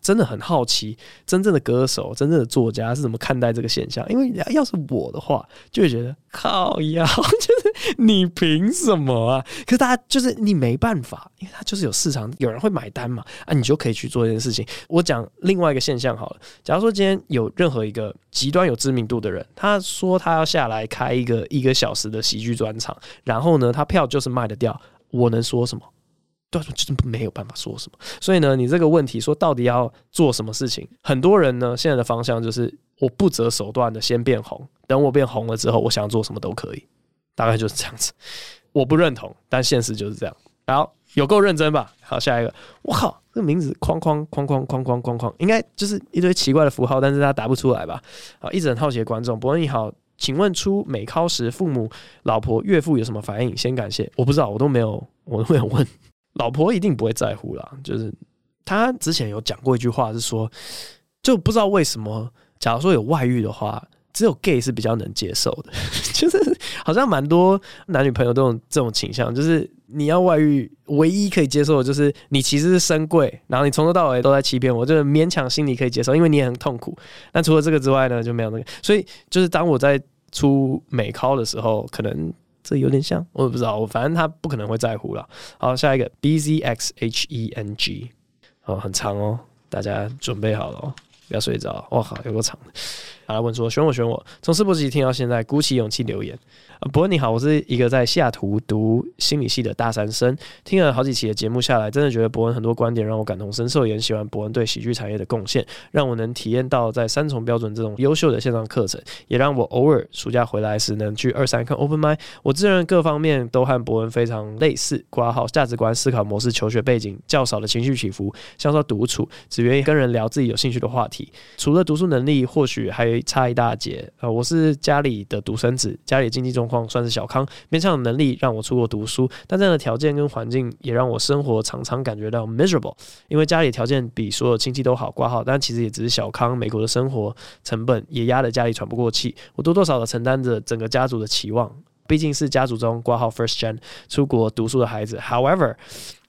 真的很好奇，真正的歌手、真正的作家是怎么看待这个现象？因为要是我的话，就会觉得靠呀，就是你凭什么啊？可是大家就是你没办法，因为他就是有市场，有人会买单嘛，啊，你就可以去做这件事情。我讲另外一个现象好了，假如说今天有任何一个极端有知名度的人，他说他要下来开一个一个小时的喜剧专场，然后呢，他票就是卖得掉，我能说什么？对，就是没有办法说什么。所以呢，你这个问题说到底要做什么事情？很多人呢，现在的方向就是我不择手段的先变红，等我变红了之后，我想做什么都可以，大概就是这样子。我不认同，但现实就是这样。好，有够认真吧？好，下一个，我靠，这个名字框框框框框框框框，应该就是一堆奇怪的符号，但是他答不出来吧？好，一直很好奇的观众，伯恩你好，请问出美考时，父母、老婆、岳父有什么反应？先感谢，我不知道，我都没有，我都没有问。老婆一定不会在乎啦，就是他之前有讲过一句话，是说，就不知道为什么，假如说有外遇的话，只有 gay 是比较能接受的，就是好像蛮多男女朋友都有这种倾向，就是你要外遇，唯一可以接受的就是你其实是深柜，然后你从头到尾都在欺骗我，就是勉强心里可以接受，因为你也很痛苦。但除了这个之外呢，就没有那个。所以就是当我在出美考的时候，可能。这有点像，我也不知道，我反正他不可能会在乎了。好，下一个 B Z X H E N G，哦，很长哦，大家准备好了哦，不要睡着。哇靠，有个长的。好，来问说选我选我，从直播集听到现在，鼓起勇气留言。伯恩你好，我是一个在西雅图读心理系的大三生，听了好几期的节目下来，真的觉得伯恩很多观点让我感同身受，也很喜欢伯恩对喜剧产业的贡献，让我能体验到在三重标准这种优秀的线上课程，也让我偶尔暑假回来时能去二三看 Open m i d。我自认各方面都和伯恩非常类似，括号价值观、思考模式、求学背景较少的情绪起伏，像说独处，只愿意跟人聊自己有兴趣的话题。除了读书能力，或许还差一大截。呃，我是家里的独生子，家里经济中况。算是小康，勉强有能力让我出国读书，但这样的条件跟环境也让我生活常常感觉到 miserable。因为家里条件比所有亲戚都好挂号，但其实也只是小康。美国的生活成本也压得家里喘不过气，我多多少少承担着整个家族的期望，毕竟是家族中挂号 first gen 出国读书的孩子。However。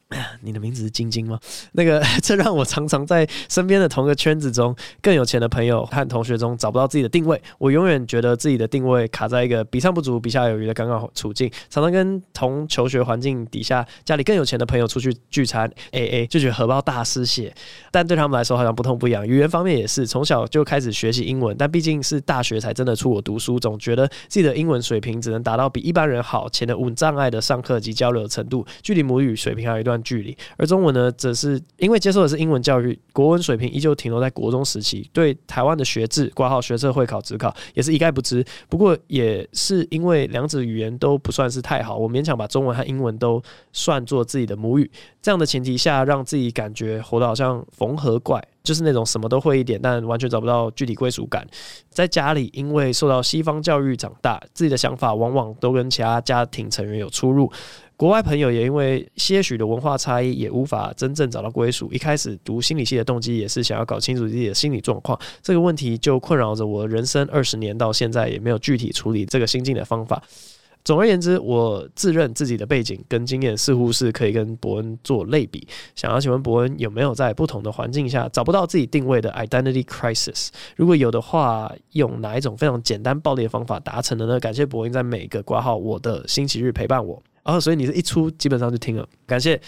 你的名字是晶晶吗？那个，这让我常常在身边的同个圈子中，更有钱的朋友和同学中找不到自己的定位。我永远觉得自己的定位卡在一个比上不足、比下有余的尴尬处境。常常跟同求学环境底下家里更有钱的朋友出去聚餐，AA 就觉得荷包大失血。但对他们来说好像不痛不痒。语言方面也是，从小就开始学习英文，但毕竟是大学才真的出国读书，总觉得自己的英文水平只能达到比一般人好且能无障碍的上课及交流程度，距离母语水平还有一段距离，而中文呢，则是因为接受的是英文教育，国文水平依旧停留在国中时期，对台湾的学制、挂号学测、会考、职考也是一概不知。不过也是因为两者语言都不算是太好，我勉强把中文和英文都算作自己的母语。这样的前提下，让自己感觉活得好像缝合怪，就是那种什么都会一点，但完全找不到具体归属感。在家里，因为受到西方教育长大，自己的想法往往都跟其他家庭成员有出入。国外朋友也因为些许的文化差异，也无法真正找到归属。一开始读心理系的动机也是想要搞清楚自己的心理状况，这个问题就困扰着我人生二十年，到现在也没有具体处理这个心境的方法。总而言之，我自认自己的背景跟经验似乎是可以跟伯恩做类比。想要请问伯恩有没有在不同的环境下找不到自己定位的 identity crisis？如果有的话，用哪一种非常简单暴力的方法达成的呢？感谢伯恩在每个挂号我的星期日陪伴我。然哦，所以你是一出基本上就听了，感谢。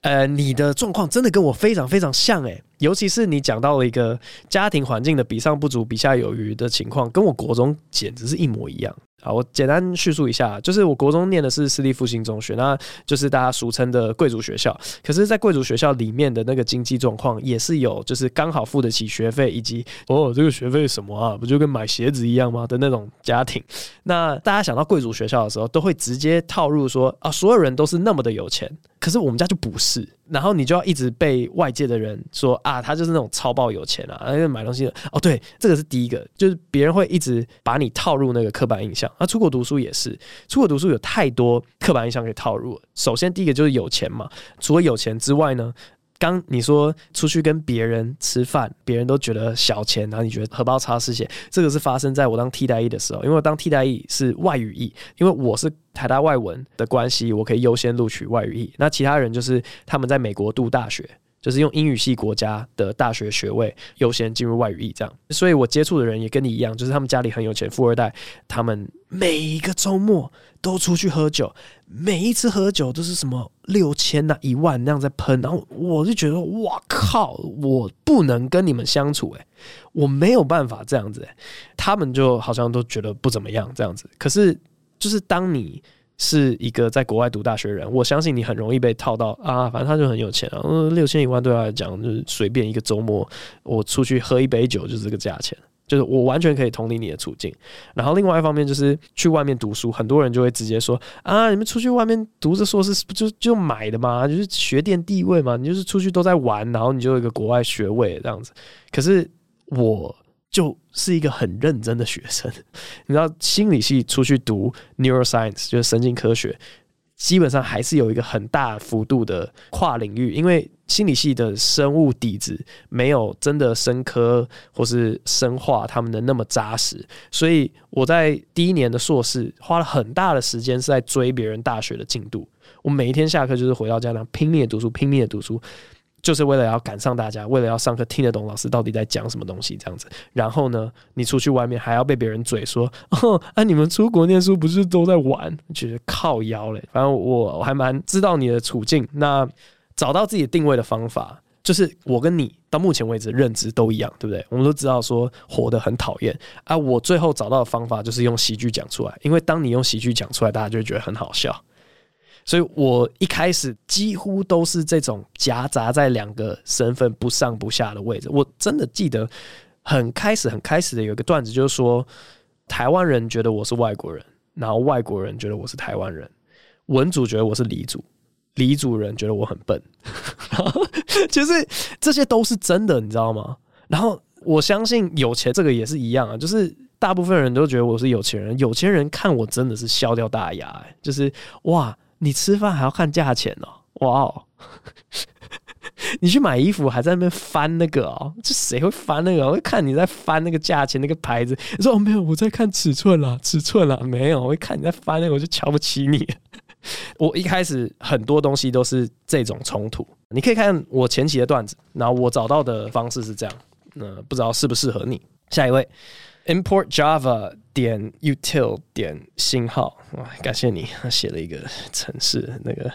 呃，你的状况真的跟我非常非常像诶，尤其是你讲到了一个家庭环境的比上不足，比下有余的情况，跟我国中简直是一模一样。好，我简单叙述一下，就是我国中念的是私立复兴中学，那就是大家俗称的贵族学校。可是，在贵族学校里面的那个经济状况也是有，就是刚好付得起学费，以及哦，这个学费什么啊，不就跟买鞋子一样吗的那种家庭。那大家想到贵族学校的时候，都会直接套入说啊，所有人都是那么的有钱。可是我们家就不是，然后你就要一直被外界的人说啊，他就是那种超爆有钱啊，而且买东西的哦，对，这个是第一个，就是别人会一直把你套入那个刻板印象。那出国读书也是，出国读书有太多刻板印象可以套入。首先第一个就是有钱嘛，除了有钱之外呢。刚你说出去跟别人吃饭，别人都觉得小钱，然后你觉得荷包擦失血，这个是发生在我当替代役的时候，因为我当替代役是外语役，因为我是台大外文的关系，我可以优先录取外语役。那其他人就是他们在美国读大学，就是用英语系国家的大学学位优先进入外语役这样。所以我接触的人也跟你一样，就是他们家里很有钱，富二代，他们每一个周末都出去喝酒。每一次喝酒都是什么六千呐、一万那样在喷，然后我就觉得哇靠，我不能跟你们相处诶，我没有办法这样子诶，他们就好像都觉得不怎么样这样子。可是就是当你是一个在国外读大学人，我相信你很容易被套到啊，反正他就很有钱啊，六千一万对他来讲就是随便一个周末我出去喝一杯酒就是这个价钱。就是我完全可以同理你的处境，然后另外一方面就是去外面读书，很多人就会直接说啊，你们出去外面读着硕士不就就买的吗？就是学店地位嘛，你就是出去都在玩，然后你就有一个国外学位这样子。可是我就是一个很认真的学生，你知道，心理系出去读 neuroscience 就是神经科学。基本上还是有一个很大幅度的跨领域，因为心理系的生物底子没有真的生科或是生化他们的那么扎实，所以我在第一年的硕士花了很大的时间是在追别人大学的进度，我每一天下课就是回到家那拼命的读书，拼命的读书。就是为了要赶上大家，为了要上课听得懂老师到底在讲什么东西这样子。然后呢，你出去外面还要被别人嘴说：“哦，啊，你们出国念书不是都在玩？”觉得靠腰嘞。反正我我还蛮知道你的处境。那找到自己定位的方法，就是我跟你到目前为止认知都一样，对不对？我们都知道说活得很讨厌啊。我最后找到的方法就是用喜剧讲出来，因为当你用喜剧讲出来，大家就会觉得很好笑。所以我一开始几乎都是这种夹杂在两个身份不上不下的位置。我真的记得很开始很开始的有一个段子，就是说台湾人觉得我是外国人，然后外国人觉得我是台湾人，文主觉得我是理组，理组人觉得我很笨，就是这些都是真的，你知道吗？然后我相信有钱这个也是一样啊，就是大部分人都觉得我是有钱人，有钱人看我真的是笑掉大牙，就是哇。你吃饭还要看价钱哦，哇哦！你去买衣服还在那边翻那个哦，这谁会翻那个？我会看你在翻那个价钱那个牌子。你说哦没有，我在看尺寸啦，尺寸啦，没有。我会看你在翻那个，我就瞧不起你。我一开始很多东西都是这种冲突。你可以看我前期的段子，然后我找到的方式是这样。那不知道适不适合你？下一位，Import Java。点 util 点星号哇，感谢你写了一个城市。那个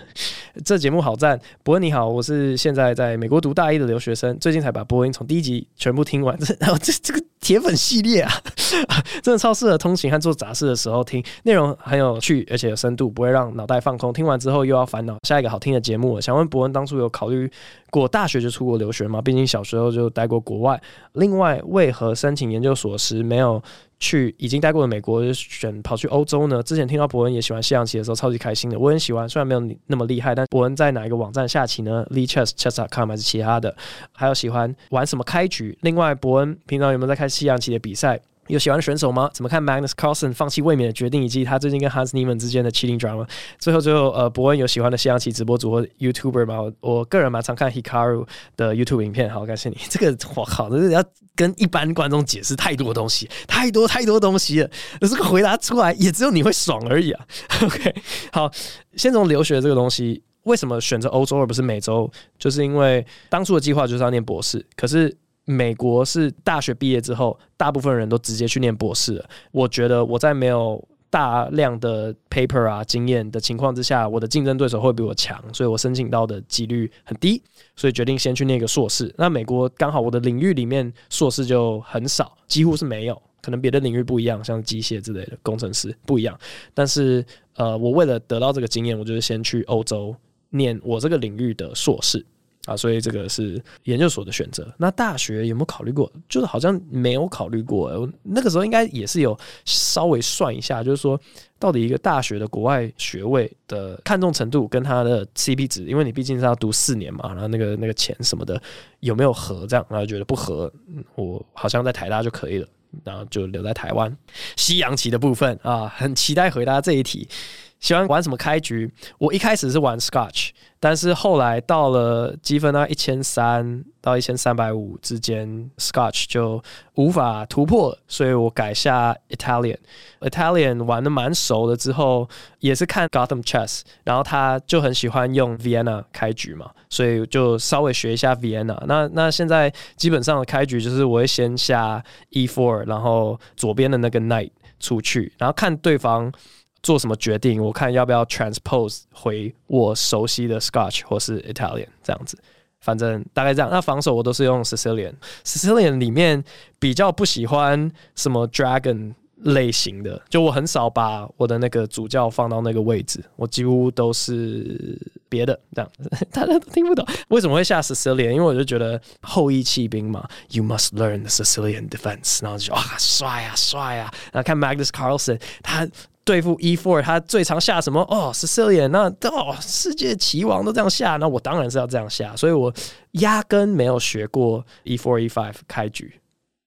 这节目好赞。伯恩你好，我是现在在美国读大一的留学生，最近才把播音从第一集全部听完。这这这个铁粉系列啊，真的超适合通勤和做杂事的时候听，内容很有趣而且有深度，不会让脑袋放空。听完之后又要烦恼下一个好听的节目了。想问伯恩，当初有考虑过大学就出国留学吗？毕竟小时候就待过国外。另外，为何申请研究所时没有？去已经待过的美国，选跑去欧洲呢？之前听到伯恩也喜欢西洋棋的时候，超级开心的。我很喜欢，虽然没有你那么厉害，但伯恩在哪一个网站下棋呢？Lee Chess Chess.com 还是其他的？还有喜欢玩什么开局？另外，伯恩平常有没有在看西洋棋的比赛？有喜欢的选手吗？怎么看 Magnus Carlsen 放弃卫冕的决定，以及他最近跟 Hans Niemann 之间的 cheating drama？最后，最后，呃，伯恩有喜欢的西洋棋直播主或 YouTuber 吗？我，我个人蛮常看 Hikaru 的 YouTube 影片。好，感谢你。这个我靠，这是要跟一般观众解释太多东西，太多太多东西了。这个回答出来也只有你会爽而已啊。OK，好，先从留学这个东西，为什么选择欧洲而不是美洲？就是因为当初的计划就是要念博士，可是。美国是大学毕业之后，大部分人都直接去念博士了。我觉得我在没有大量的 paper 啊经验的情况之下，我的竞争对手会比我强，所以我申请到的几率很低，所以决定先去念一个硕士。那美国刚好我的领域里面硕士就很少，几乎是没有，可能别的领域不一样，像机械之类的工程师不一样。但是呃，我为了得到这个经验，我就是先去欧洲念我这个领域的硕士。啊，所以这个是研究所的选择。那大学有没有考虑过？就是好像没有考虑过。那个时候应该也是有稍微算一下，就是说到底一个大学的国外学位的看重程度跟它的 CP 值，因为你毕竟是要读四年嘛，然后那个那个钱什么的有没有合？这样，然后觉得不合，我好像在台大就可以了，然后就留在台湾。西洋棋的部分啊，很期待回答这一题。喜欢玩什么开局？我一开始是玩 Scotch，但是后来到了积分啊一千三到一千三百五之间，Scotch 就无法突破，所以我改下 Italian。Italian 玩得蛮熟了之后，也是看 Gotham Chess，然后他就很喜欢用 Vienna 开局嘛，所以就稍微学一下 Vienna。那那现在基本上的开局就是我会先下 E4，然后左边的那个 Knight 出去，然后看对方。做什么决定？我看要不要 transpose 回我熟悉的 Scotch 或是 Italian 这样子，反正大概这样。那防守我都是用 Sicilian，Sicilian 里面比较不喜欢什么 Dragon 类型的，就我很少把我的那个主教放到那个位置，我几乎都是别的这样。大家都听不懂为什么会下 Sicilian，因为我就觉得后翼弃兵嘛，You must learn the Sicilian defense，然后就哇帅啊帅啊，然后看 Magnus Carlsen 他。对付 e four，他最常下什么？哦，Sicilian，那哦，世界棋王都这样下，那我当然是要这样下，所以我压根没有学过 e four、e five 开局。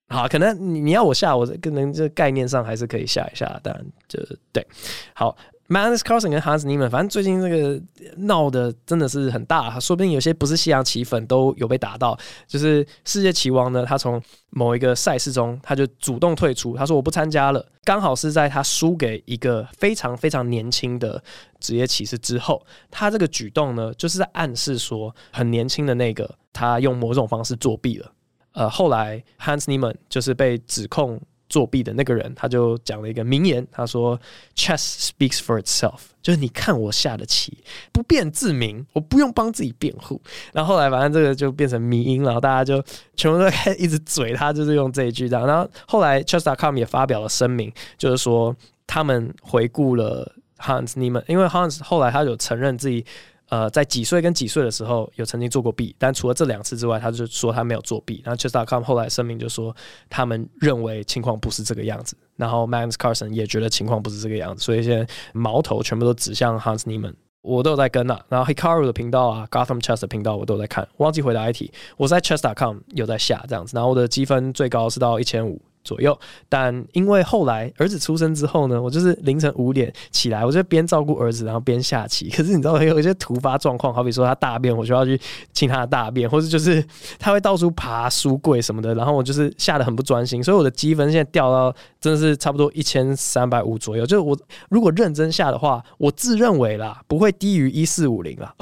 好，可能你你要我下，我可能这概念上还是可以下一下，当然就对。好。MANUS Carlsen 跟 Hans Niemann，反正最近这个闹的真的是很大，说不定有些不是西洋棋粉都有被打到。就是世界棋王呢，他从某一个赛事中，他就主动退出，他说我不参加了。刚好是在他输给一个非常非常年轻的职业棋士之后，他这个举动呢，就是在暗示说，很年轻的那个他用某种方式作弊了。呃，后来 Hans Niemann 就是被指控。作弊的那个人，他就讲了一个名言，他说：“Chess speaks for itself，就是你看我下的棋，不辩自明，我不用帮自己辩护。”然后后来，反正这个就变成迷因，然后大家就全部都开一直嘴他，就是用这一句这样。然后后来 Chess.com 也发表了声明，就是说他们回顾了 Hans Nieman，因为 Hans 后来他有承认自己。呃，在几岁跟几岁的时候有曾经做过弊，但除了这两次之外，他就说他没有作弊。然后 Chess.com 后来声明就说，他们认为情况不是这个样子。然后 Magnus Carlsen 也觉得情况不是这个样子，所以现在矛头全部都指向 Hans Niemann。我都有在跟啊，然后 Hikaru 的频道啊，Gotham Chess 的频道我都有在看。忘记回答一题，我在 Chess.com 有在下这样子，然后我的积分最高是到一千五。左右，但因为后来儿子出生之后呢，我就是凌晨五点起来，我就边照顾儿子，然后边下棋。可是你知道有一些突发状况，好比说他大便，我就要去清他的大便，或者就是他会到处爬书柜什么的，然后我就是下得很不专心，所以我的积分现在掉到真的是差不多一千三百五左右。就是我如果认真下的话，我自认为啦不会低于一四五零啦。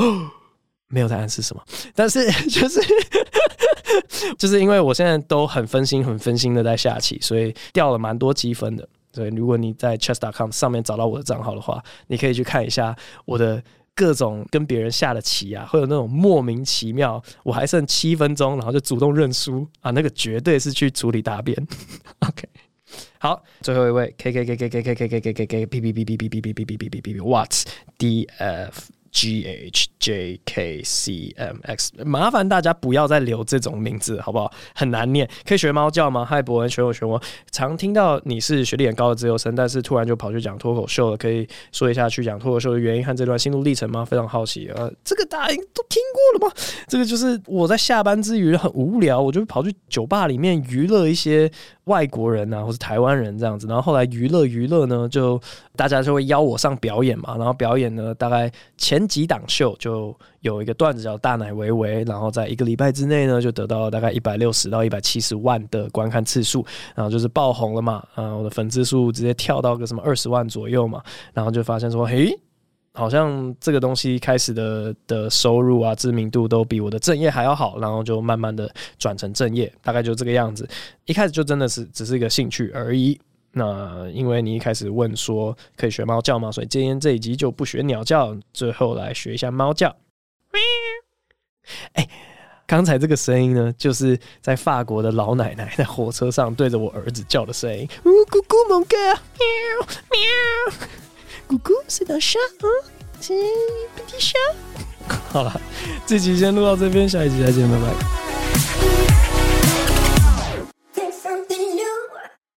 没有在暗示什么，但是 就是就是因为我现在都很分心、很分心的在下棋，所以掉了蛮多积分的。所以如果你在 chess.com 上面找到我的账号的话，你可以去看一下我的各种跟别人下的棋啊，会有那种莫名其妙，我还剩七分钟，然后就主动认输啊，那个绝对是去处理答辩。OK，好，最后一位 K K K K K K K K K K K P P P P P P P P P P P P P What's D F G H J K C M X，麻烦大家不要再留这种名字，好不好？很难念。可以学猫叫吗？嗨，博文，学我学我。常听到你是学历很高的自由生，但是突然就跑去讲脱口秀了，可以说一下去讲脱口秀的原因和这段心路历程吗？非常好奇。呃，这个大家都听过了吗？这个就是我在下班之余很无聊，我就跑去酒吧里面娱乐一些外国人啊，或是台湾人这样子。然后后来娱乐娱乐呢，就大家就会邀我上表演嘛。然后表演呢，大概前几档秀就就有一个段子叫“大奶维维”，然后在一个礼拜之内呢，就得到大概一百六十到一百七十万的观看次数，然后就是爆红了嘛。啊，我的粉丝数直接跳到个什么二十万左右嘛。然后就发现说，嘿。好像这个东西开始的的收入啊，知名度都比我的正业还要好，然后就慢慢的转成正业，大概就这个样子。一开始就真的是只是一个兴趣而已。那因为你一开始问说可以学猫叫吗？所以今天这一集就不学鸟叫，最后来学一下猫叫。哎，刚才这个声音呢，就是在法国的老奶奶在火车上对着我儿子叫的声音。呜咕咕，mon gars，喵喵。咕咕，是的沙，嗯，是鼻涕沙。好了，这集先录到这边，下一集再见，拜拜。